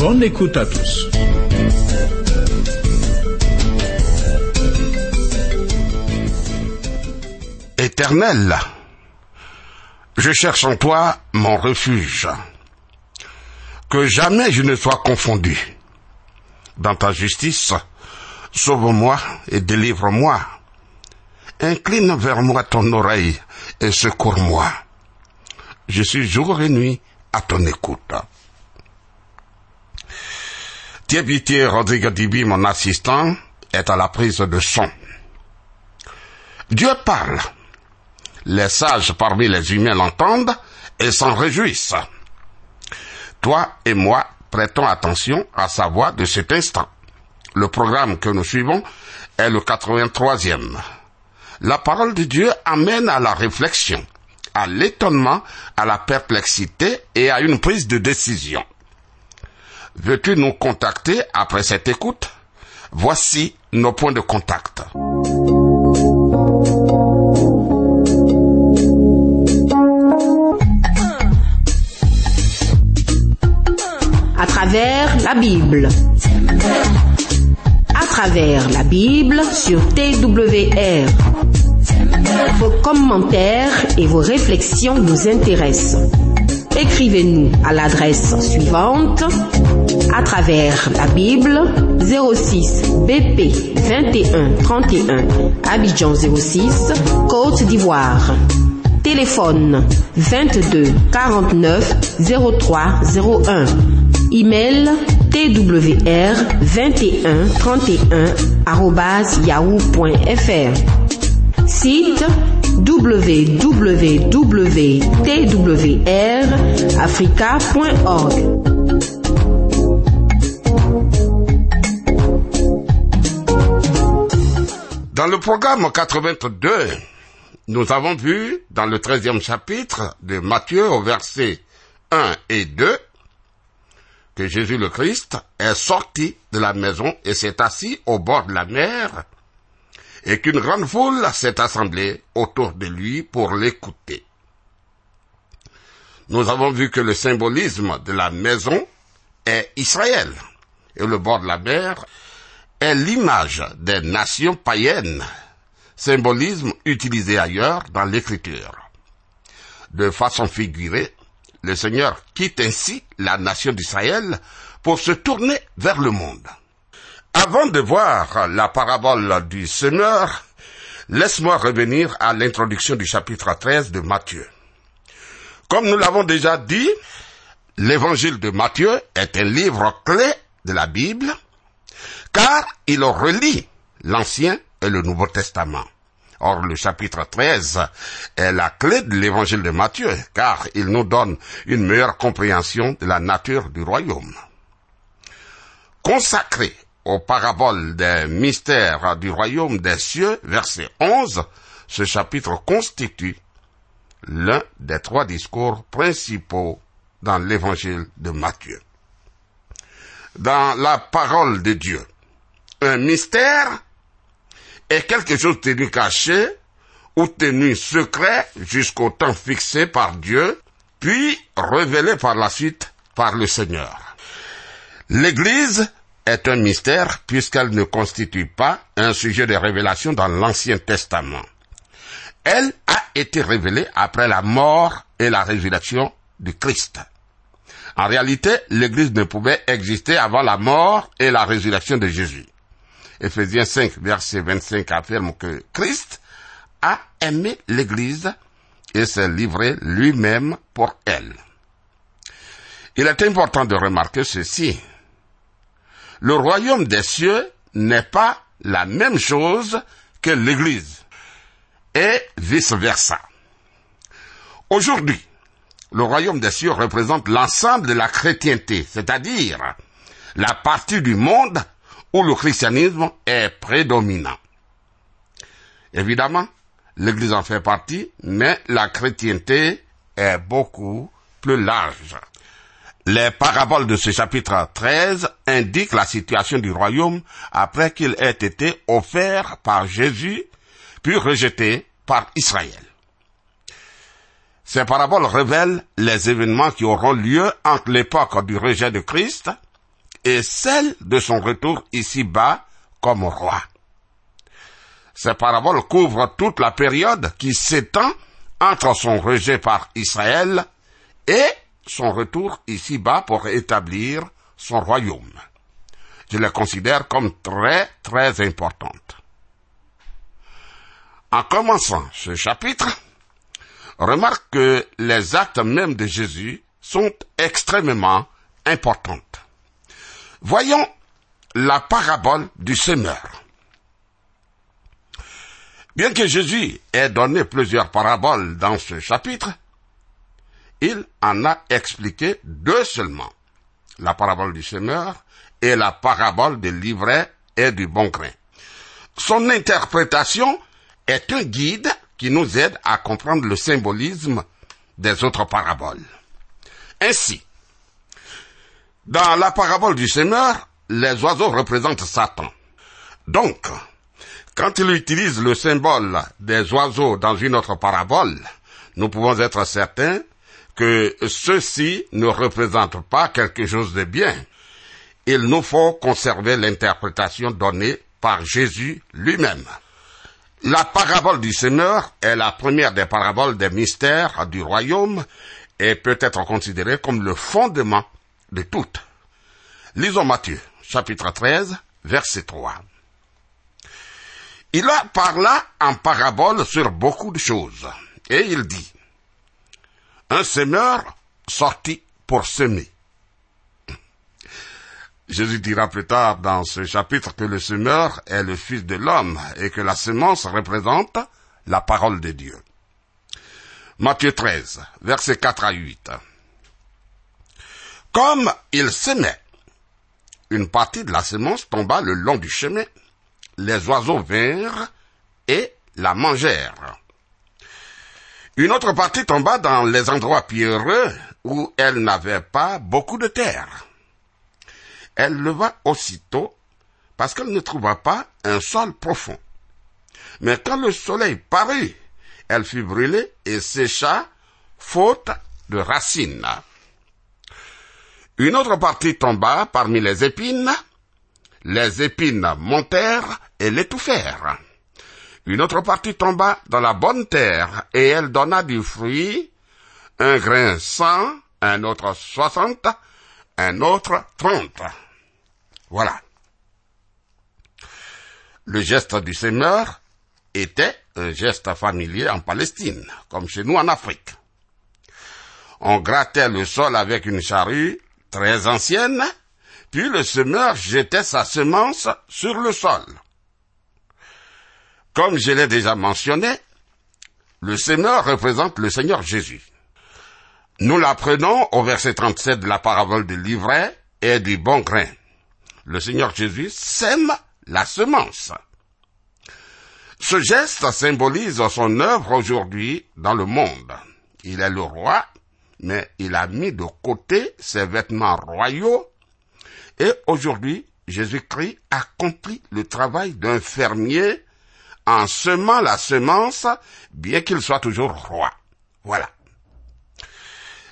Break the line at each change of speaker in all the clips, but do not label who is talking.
Bonne écoute à tous.
Éternel, je cherche en toi mon refuge. Que jamais je ne sois confondu. Dans ta justice, sauve-moi et délivre-moi. Incline vers moi ton oreille et secours-moi. Je suis jour et nuit à ton écoute. Thierry Rodrigue Dibi, mon assistant, est à la prise de son. Dieu parle. Les sages parmi les humains l'entendent et s'en réjouissent. Toi et moi prêtons attention à sa voix de cet instant. Le programme que nous suivons est le 83e. La parole de Dieu amène à la réflexion, à l'étonnement, à la perplexité et à une prise de décision. Veux-tu nous contacter après cette écoute? Voici nos points de contact.
à travers la Bible. À travers la Bible sur TWR. Vos commentaires et vos réflexions nous intéressent. Écrivez-nous à l'adresse suivante à travers la Bible 06 BP 21 31 Abidjan 06 Côte d'Ivoire. Téléphone 22 49 03 01. Email twr 21 31 yahoo.fr. Site www.twrafrica.org.
Dans le programme 82, nous avons vu dans le 13e chapitre de Matthieu au verset 1 et 2 que Jésus le Christ est sorti de la maison et s'est assis au bord de la mer et qu'une grande foule s'est assemblée autour de lui pour l'écouter. Nous avons vu que le symbolisme de la maison est Israël et le bord de la mer est l'image des nations païennes, symbolisme utilisé ailleurs dans l'écriture. De façon figurée, le Seigneur quitte ainsi la nation d'Israël pour se tourner vers le monde. Avant de voir la parabole du semeur, laisse-moi revenir à l'introduction du chapitre 13 de Matthieu. Comme nous l'avons déjà dit, l'évangile de Matthieu est un livre clé de la Bible, car il relie l'Ancien et le Nouveau Testament. Or, le chapitre 13 est la clé de l'évangile de Matthieu, car il nous donne une meilleure compréhension de la nature du royaume. Consacré aux paraboles des mystères du royaume des cieux, verset 11, ce chapitre constitue l'un des trois discours principaux dans l'évangile de Matthieu. Dans la parole de Dieu, un mystère est quelque chose tenu caché ou tenu secret jusqu'au temps fixé par Dieu, puis révélé par la suite par le Seigneur. L'Église est un mystère puisqu'elle ne constitue pas un sujet de révélation dans l'Ancien Testament. Elle a été révélée après la mort et la résurrection du Christ. En réalité, l'Église ne pouvait exister avant la mort et la résurrection de Jésus. Ephésiens 5, verset 25 affirme que Christ a aimé l'Église et s'est livré lui-même pour elle. Il est important de remarquer ceci. Le royaume des cieux n'est pas la même chose que l'Église et vice-versa. Aujourd'hui, le royaume des cieux représente l'ensemble de la chrétienté, c'est-à-dire la partie du monde où le christianisme est prédominant. Évidemment, l'Église en fait partie, mais la chrétienté est beaucoup plus large. Les paraboles de ce chapitre 13 indiquent la situation du royaume après qu'il ait été offert par Jésus, puis rejeté par Israël. Ces paraboles révèlent les événements qui auront lieu entre l'époque du rejet de Christ et celle de son retour ici-bas comme roi. Ces paraboles couvrent toute la période qui s'étend entre son rejet par Israël et son retour ici-bas pour établir son royaume. Je les considère comme très très importantes. En commençant ce chapitre, remarque que les actes même de Jésus sont extrêmement importants. Voyons la parabole du semeur. Bien que Jésus ait donné plusieurs paraboles dans ce chapitre, il en a expliqué deux seulement. La parabole du semeur et la parabole des livrets et du bon grain. Son interprétation est un guide qui nous aide à comprendre le symbolisme des autres paraboles. Ainsi, dans la parabole du semeur, les oiseaux représentent Satan. Donc, quand il utilise le symbole des oiseaux dans une autre parabole, nous pouvons être certains que ceci ne représente pas quelque chose de bien. Il nous faut conserver l'interprétation donnée par Jésus lui-même. La parabole du Seigneur est la première des paraboles des mystères du royaume et peut être considérée comme le fondement de toutes. Lisons Matthieu, chapitre 13, verset 3. Il a parla en parabole sur beaucoup de choses, et il dit, un semeur sortit pour semer. Jésus dira plus tard dans ce chapitre que le semeur est le Fils de l'homme et que la semence représente la parole de Dieu. Matthieu 13, versets 4 à 8. Comme il semait, une partie de la semence tomba le long du chemin. Les oiseaux vinrent et la mangèrent. Une autre partie tomba dans les endroits pierreux où elle n'avait pas beaucoup de terre. Elle leva aussitôt parce qu'elle ne trouva pas un sol profond. Mais quand le soleil parut, elle fut brûlée et sécha faute de racines. Une autre partie tomba parmi les épines. Les épines montèrent et l'étouffèrent. Une autre partie tomba dans la bonne terre et elle donna du fruit, un grain cent, un autre soixante, un autre trente. Voilà. Le geste du Seigneur était un geste familier en Palestine, comme chez nous en Afrique. On grattait le sol avec une charrue très ancienne, puis le semeur jetait sa semence sur le sol. Comme je l'ai déjà mentionné, le semeur représente le Seigneur Jésus. Nous l'apprenons au verset 37 de la parabole du livret et du bon grain. Le Seigneur Jésus sème la semence. Ce geste symbolise son œuvre aujourd'hui dans le monde. Il est le roi mais il a mis de côté ses vêtements royaux et aujourd'hui, Jésus-Christ accomplit le travail d'un fermier en semant la semence, bien qu'il soit toujours roi. Voilà.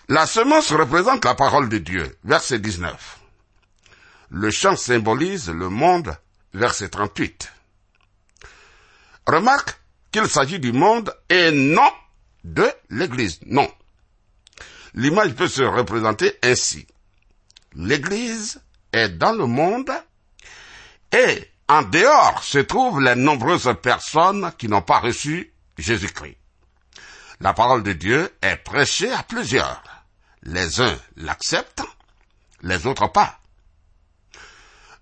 La semence représente la parole de Dieu, verset 19. Le champ symbolise le monde, verset 38. Remarque qu'il s'agit du monde et non de l'Église. Non. L'image peut se représenter ainsi. L'Église est dans le monde et en dehors se trouvent les nombreuses personnes qui n'ont pas reçu Jésus-Christ. La parole de Dieu est prêchée à plusieurs. Les uns l'acceptent, les autres pas.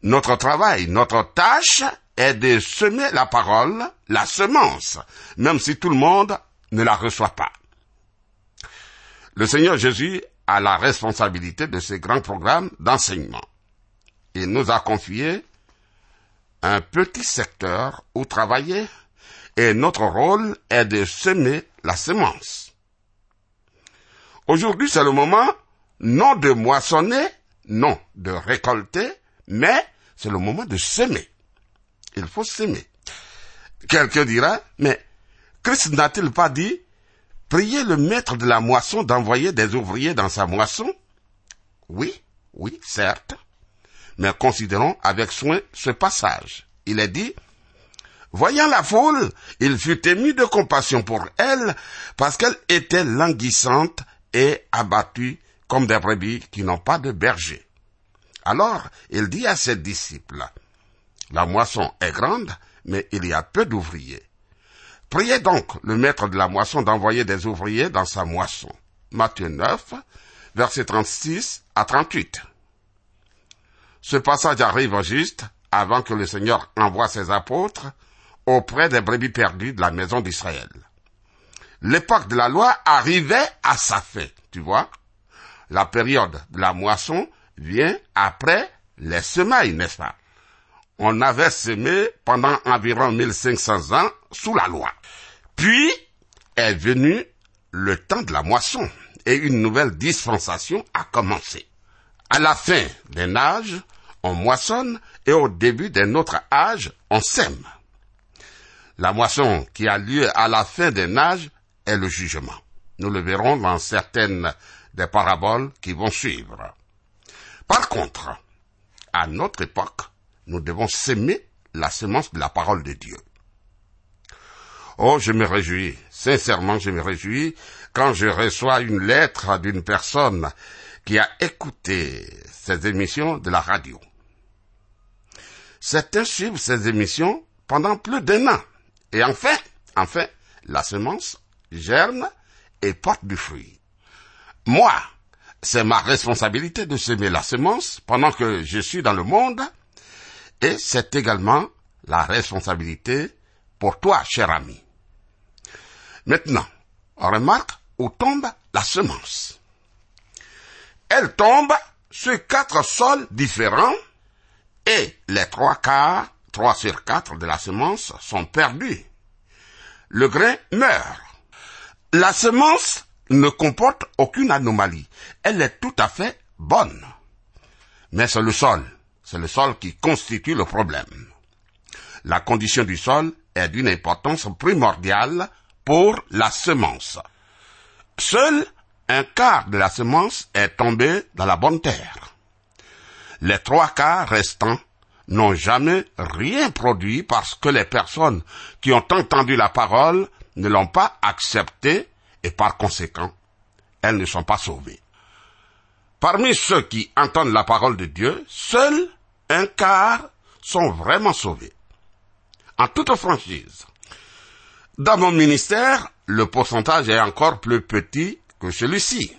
Notre travail, notre tâche est de semer la parole, la semence, même si tout le monde ne la reçoit pas. Le Seigneur Jésus a la responsabilité de ces grands programmes d'enseignement. il nous a confié un petit secteur où travailler et notre rôle est de semer la semence. Aujourd'hui, c'est le moment non de moissonner, non de récolter, mais c'est le moment de semer. Il faut s'aimer. Quelqu'un dira, mais Christ n'a-t-il pas dit, priez le maître de la moisson d'envoyer des ouvriers dans sa moisson? Oui, oui, certes. Mais considérons avec soin ce passage. Il est dit, Voyant la foule, il fut ému de compassion pour elle, parce qu'elle était languissante et abattue comme des brebis qui n'ont pas de berger. Alors, il dit à ses disciples, la moisson est grande, mais il y a peu d'ouvriers. Priez donc le maître de la moisson d'envoyer des ouvriers dans sa moisson. Matthieu 9, versets 36 à 38. Ce passage arrive juste avant que le Seigneur envoie ses apôtres auprès des brebis perdues de la maison d'Israël. L'époque de la loi arrivait à sa fin, tu vois. La période de la moisson vient après les semailles, n'est-ce pas? On avait semé pendant environ 1500 ans sous la loi. Puis est venu le temps de la moisson et une nouvelle dispensation a commencé. À la fin d'un âge, on moissonne et au début d'un autre âge, on sème. La moisson qui a lieu à la fin d'un âge est le jugement. Nous le verrons dans certaines des paraboles qui vont suivre. Par contre, à notre époque, nous devons s'aimer la semence de la parole de Dieu. Oh, je me réjouis, sincèrement je me réjouis quand je reçois une lettre d'une personne qui a écouté ces émissions de la radio. Certains suivent ces émissions pendant plus d'un an. Et enfin, enfin, la semence germe et porte du fruit. Moi, c'est ma responsabilité de semer la semence pendant que je suis dans le monde et c'est également la responsabilité pour toi, cher ami. Maintenant, remarque où tombe la semence. Elle tombe sur quatre sols différents et les trois quarts, trois sur quatre de la semence sont perdus. Le grain meurt. La semence ne comporte aucune anomalie. Elle est tout à fait bonne. Mais c'est le sol c'est le sol qui constitue le problème. La condition du sol est d'une importance primordiale pour la semence. Seul un quart de la semence est tombé dans la bonne terre. Les trois quarts restants n'ont jamais rien produit parce que les personnes qui ont entendu la parole ne l'ont pas acceptée et par conséquent, elles ne sont pas sauvées. Parmi ceux qui entendent la parole de Dieu, seuls un quart sont vraiment sauvés. En toute franchise. Dans mon ministère, le pourcentage est encore plus petit que celui-ci.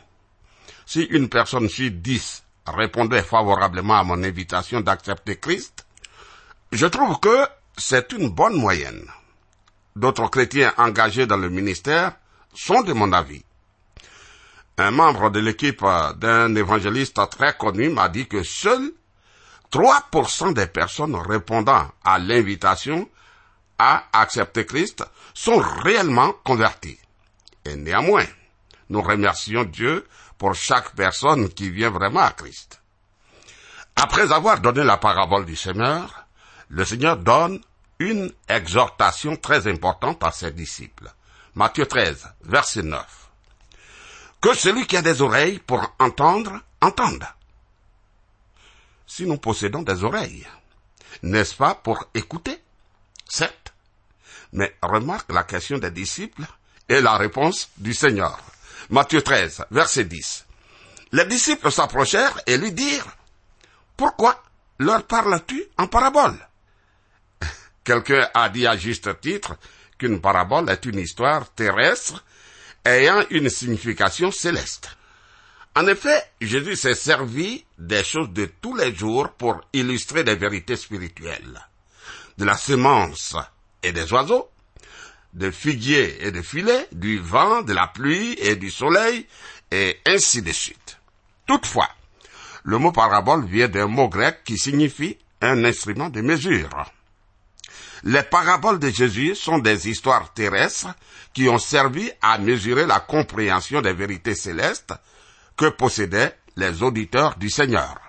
Si une personne sur dix répondait favorablement à mon invitation d'accepter Christ, je trouve que c'est une bonne moyenne. D'autres chrétiens engagés dans le ministère sont de mon avis. Un membre de l'équipe d'un évangéliste très connu m'a dit que seul 3% des personnes répondant à l'invitation à accepter Christ sont réellement converties. Et néanmoins, nous remercions Dieu pour chaque personne qui vient vraiment à Christ. Après avoir donné la parabole du Seigneur, le Seigneur donne une exhortation très importante à ses disciples. Matthieu 13, verset 9. Que celui qui a des oreilles pour entendre, entende si nous possédons des oreilles. N'est-ce pas pour écouter? Certes. Mais remarque la question des disciples et la réponse du Seigneur. Matthieu 13, verset 10. Les disciples s'approchèrent et lui dirent, Pourquoi leur parles-tu en parabole? Quelqu'un a dit à juste titre qu'une parabole est une histoire terrestre ayant une signification céleste. En effet, Jésus s'est servi des choses de tous les jours pour illustrer des vérités spirituelles. De la semence et des oiseaux, de figuiers et de filets, du vent, de la pluie et du soleil, et ainsi de suite. Toutefois, Le mot parabole vient d'un mot grec qui signifie un instrument de mesure. Les paraboles de Jésus sont des histoires terrestres qui ont servi à mesurer la compréhension des vérités célestes que possédaient les auditeurs du Seigneur.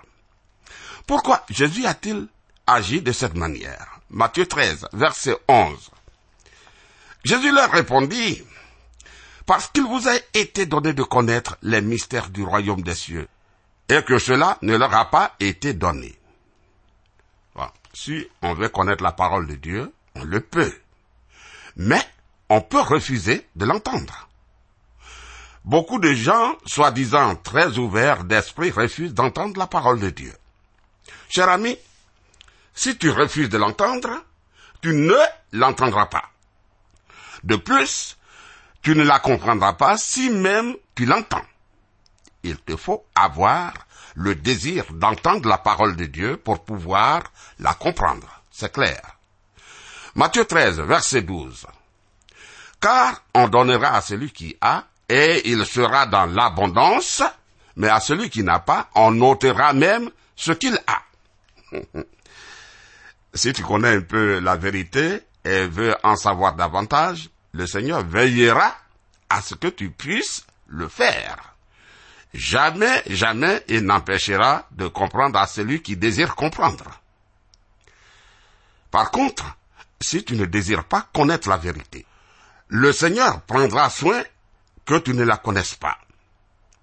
Pourquoi Jésus a-t-il agi de cette manière? Matthieu 13, verset 11. Jésus leur répondit, parce qu'il vous a été donné de connaître les mystères du royaume des cieux, et que cela ne leur a pas été donné. Si on veut connaître la parole de Dieu, on le peut. Mais on peut refuser de l'entendre. Beaucoup de gens, soi-disant très ouverts d'esprit, refusent d'entendre la parole de Dieu. Cher ami, si tu refuses de l'entendre, tu ne l'entendras pas. De plus, tu ne la comprendras pas si même tu l'entends. Il te faut avoir le désir d'entendre la parole de Dieu pour pouvoir la comprendre. C'est clair. Matthieu 13, verset 12. Car on donnera à celui qui a, et il sera dans l'abondance, mais à celui qui n'a pas, on ôtera même ce qu'il a. si tu connais un peu la vérité et veux en savoir davantage, le Seigneur veillera à ce que tu puisses le faire. Jamais, jamais il n'empêchera de comprendre à celui qui désire comprendre. Par contre, si tu ne désires pas connaître la vérité, le Seigneur prendra soin que tu ne la connaisses pas,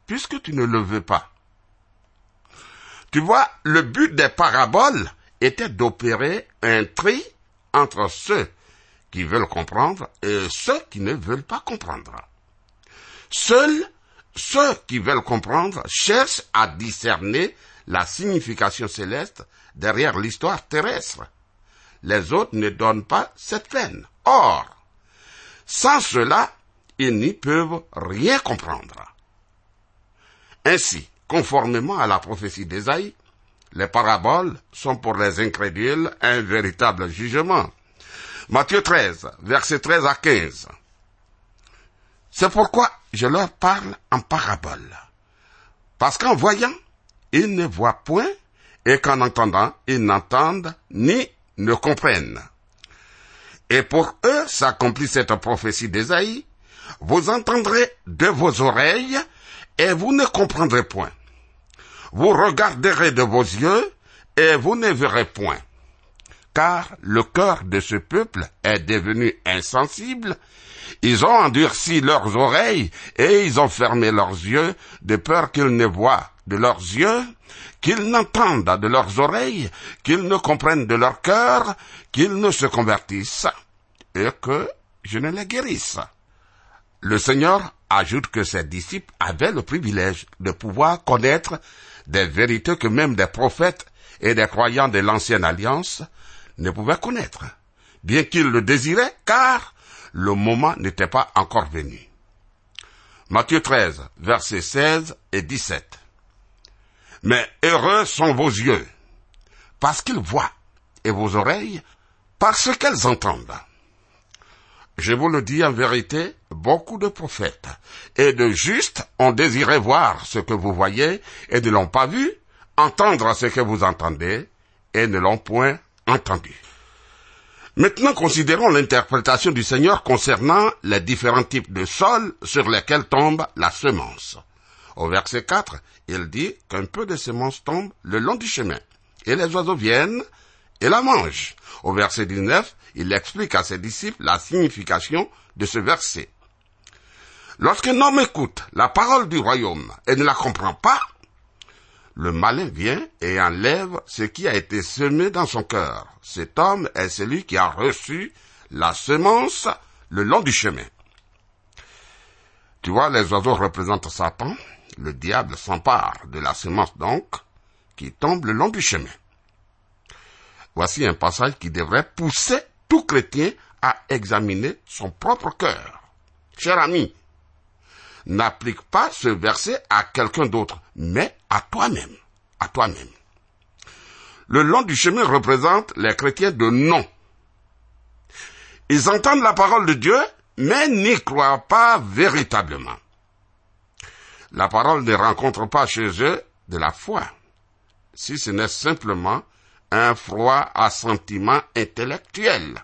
puisque tu ne le veux pas. Tu vois, le but des paraboles était d'opérer un tri entre ceux qui veulent comprendre et ceux qui ne veulent pas comprendre. Seuls ceux qui veulent comprendre cherchent à discerner la signification céleste derrière l'histoire terrestre. Les autres ne donnent pas cette peine. Or, sans cela, ils n'y peuvent rien comprendre. Ainsi, conformément à la prophétie d'Ésaïe, les paraboles sont pour les incrédules un véritable jugement. Matthieu 13, versets 13 à 15. C'est pourquoi je leur parle en parabole. Parce qu'en voyant, ils ne voient point, et qu'en entendant, ils n'entendent ni ne comprennent. Et pour eux s'accomplit cette prophétie d'Ésaïe, vous entendrez de vos oreilles, et vous ne comprendrez point. Vous regarderez de vos yeux, et vous ne verrez point car le cœur de ce peuple est devenu insensible, ils ont endurci leurs oreilles et ils ont fermé leurs yeux de peur qu'ils ne voient de leurs yeux, qu'ils n'entendent de leurs oreilles, qu'ils ne comprennent de leur cœur, qu'ils ne se convertissent et que je ne les guérisse. Le Seigneur ajoute que ses disciples avaient le privilège de pouvoir connaître des vérités que même des prophètes et des croyants de l'ancienne alliance ne pouvait connaître, bien qu'il le désirait, car le moment n'était pas encore venu. Matthieu 13, versets 16 et 17. Mais heureux sont vos yeux, parce qu'ils voient, et vos oreilles, parce qu'elles entendent. Je vous le dis en vérité, beaucoup de prophètes et de justes ont désiré voir ce que vous voyez et ne l'ont pas vu, entendre ce que vous entendez et ne l'ont point entendu. Maintenant, considérons l'interprétation du Seigneur concernant les différents types de sols sur lesquels tombe la semence. Au verset 4, il dit qu'un peu de semence tombe le long du chemin, et les oiseaux viennent et la mangent. Au verset 19, il explique à ses disciples la signification de ce verset. Lorsqu'un homme écoute la parole du royaume et ne la comprend pas, le malin vient et enlève ce qui a été semé dans son cœur. Cet homme est celui qui a reçu la semence le long du chemin. Tu vois, les oiseaux représentent Satan. Le diable s'empare de la semence donc, qui tombe le long du chemin. Voici un passage qui devrait pousser tout chrétien à examiner son propre cœur. Cher ami, n'applique pas ce verset à quelqu'un d'autre, mais à toi-même, à toi-même. Le long du chemin représente les chrétiens de nom. Ils entendent la parole de Dieu, mais n'y croient pas véritablement. La parole ne rencontre pas chez eux de la foi. si ce n'est simplement un froid assentiment intellectuel.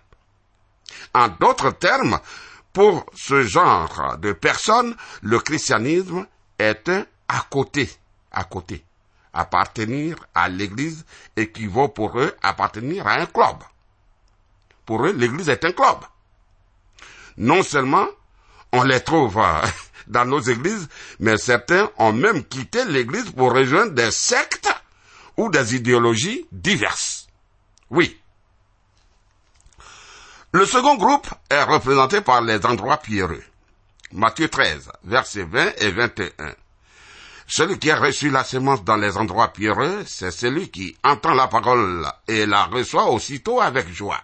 En d'autres termes, pour ce genre de personnes, le christianisme est un à côté, à côté. Appartenir à l'église équivaut pour eux appartenir à un club. Pour eux, l'église est un club. Non seulement on les trouve euh, dans nos églises, mais certains ont même quitté l'église pour rejoindre des sectes ou des idéologies diverses. Oui. Le second groupe est représenté par les endroits pierreux. Matthieu 13, versets 20 et 21. Celui qui a reçu la semence dans les endroits pierreux, c'est celui qui entend la parole et la reçoit aussitôt avec joie.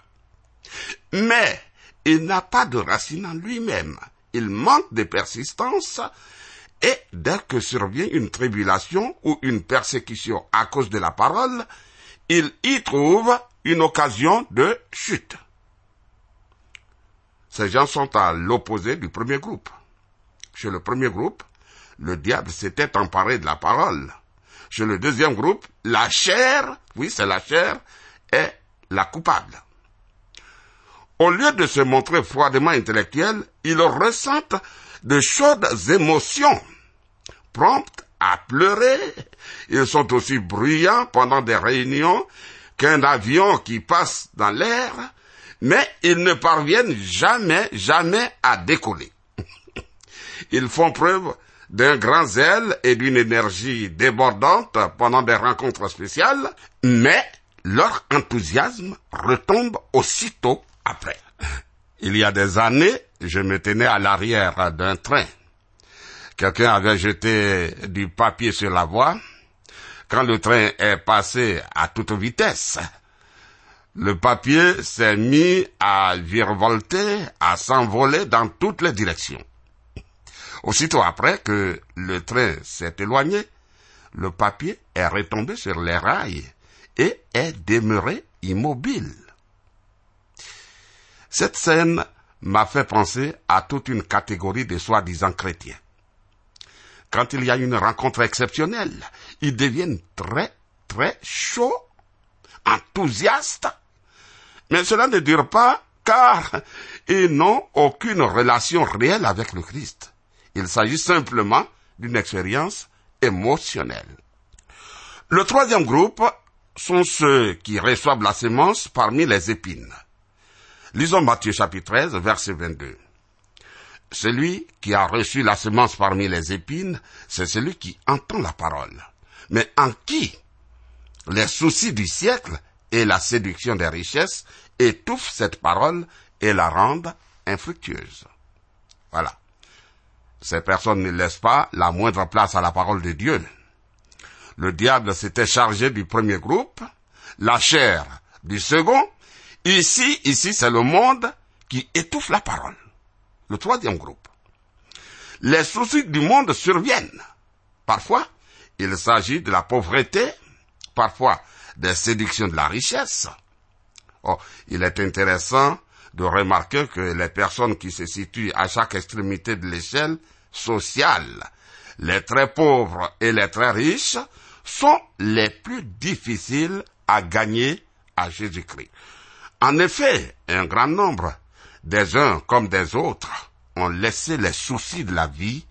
Mais il n'a pas de racine en lui-même. Il manque de persistance et dès que survient une tribulation ou une persécution à cause de la parole, il y trouve une occasion de chute. Ces gens sont à l'opposé du premier groupe. Chez le premier groupe, le diable s'était emparé de la parole. Chez le deuxième groupe, la chair, oui c'est la chair, est la coupable. Au lieu de se montrer froidement intellectuel, ils ressentent de chaudes émotions, promptes à pleurer. Ils sont aussi bruyants pendant des réunions qu'un avion qui passe dans l'air, mais ils ne parviennent jamais, jamais à décoller. ils font preuve d'un grand zèle et d'une énergie débordante pendant des rencontres spéciales, mais leur enthousiasme retombe aussitôt après. Il y a des années, je me tenais à l'arrière d'un train. Quelqu'un avait jeté du papier sur la voie. Quand le train est passé à toute vitesse, le papier s'est mis à virevolter, à s'envoler dans toutes les directions. Aussitôt après que le train s'est éloigné, le papier est retombé sur les rails et est demeuré immobile. Cette scène m'a fait penser à toute une catégorie de soi-disant chrétiens. Quand il y a une rencontre exceptionnelle, ils deviennent très, très chauds, enthousiastes. Mais cela ne dure pas car ils n'ont aucune relation réelle avec le Christ. Il s'agit simplement d'une expérience émotionnelle. Le troisième groupe sont ceux qui reçoivent la sémence parmi les épines. Lisons Matthieu chapitre 13, verset 22. Celui qui a reçu la semence parmi les épines, c'est celui qui entend la parole. Mais en qui les soucis du siècle et la séduction des richesses étouffent cette parole et la rendent infructueuse. Voilà. Ces personnes ne laissent pas la moindre place à la parole de Dieu. Le diable s'était chargé du premier groupe, la chair du second, Ici, ici, c'est le monde qui étouffe la parole. Le troisième groupe. Les soucis du monde surviennent. Parfois, il s'agit de la pauvreté, parfois des séductions de la richesse. Oh, il est intéressant de remarquer que les personnes qui se situent à chaque extrémité de l'échelle sociale, les très pauvres et les très riches, sont les plus difficiles à gagner à Jésus-Christ. En effet, un grand nombre, des uns comme des autres, ont laissé les soucis de la vie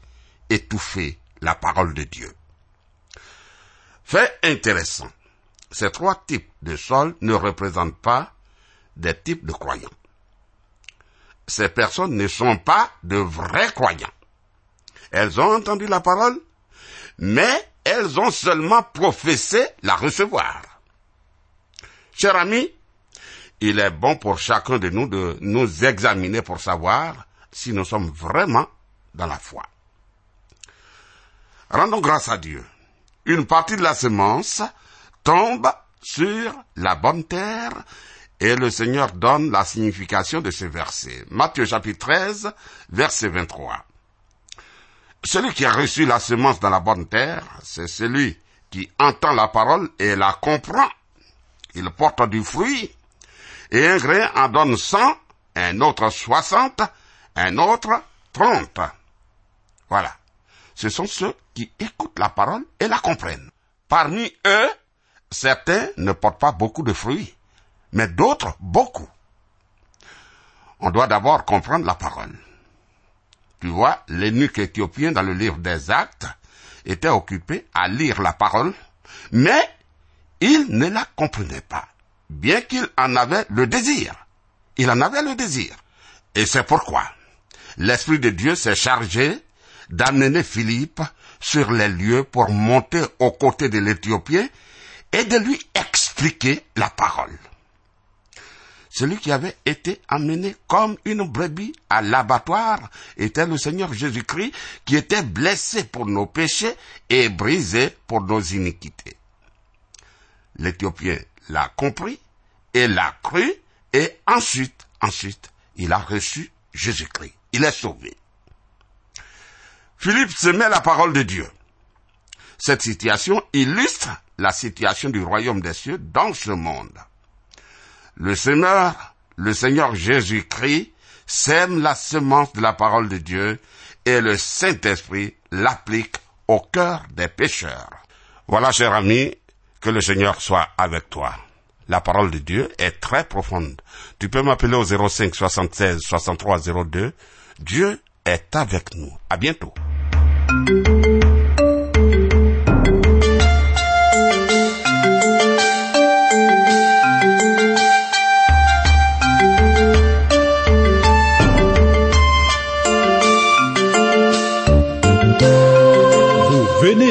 étouffer la parole de Dieu. Fait intéressant, ces trois types de sols ne représentent pas des types de croyants. Ces personnes ne sont pas de vrais croyants. Elles ont entendu la parole, mais elles ont seulement professé la recevoir. Cher ami, il est bon pour chacun de nous de nous examiner pour savoir si nous sommes vraiment dans la foi. Rendons grâce à Dieu. Une partie de la semence tombe sur la bonne terre et le Seigneur donne la signification de ce verset. Matthieu chapitre 13, verset 23. Celui qui a reçu la semence dans la bonne terre, c'est celui qui entend la parole et la comprend. Il porte du fruit et un grain en donne cent, un autre soixante, un autre trente. Voilà. Ce sont ceux qui écoutent la parole et la comprennent. Parmi eux, certains ne portent pas beaucoup de fruits, mais d'autres beaucoup. On doit d'abord comprendre la parole. Tu vois, l'énuque éthiopien dans le livre des actes était occupé à lire la parole, mais il ne la comprenait pas, bien qu'il en avait le désir. Il en avait le désir. Et c'est pourquoi l'Esprit de Dieu s'est chargé d'amener Philippe sur les lieux pour monter aux côtés de l'Éthiopien et de lui expliquer la parole. Celui qui avait été amené comme une brebis à l'abattoir était le Seigneur Jésus-Christ qui était blessé pour nos péchés et brisé pour nos iniquités. L'Éthiopien l'a compris et l'a cru et ensuite, ensuite, il a reçu Jésus-Christ. Il est sauvé. Philippe se met la parole de Dieu. Cette situation illustre la situation du royaume des cieux dans ce monde. Le Seigneur, le Seigneur Jésus-Christ, sème la semence de la parole de Dieu et le Saint-Esprit l'applique au cœur des pécheurs. Voilà, cher ami, que le Seigneur soit avec toi. La parole de Dieu est très profonde. Tu peux m'appeler au 05 76 63 02. Dieu est avec nous. À bientôt.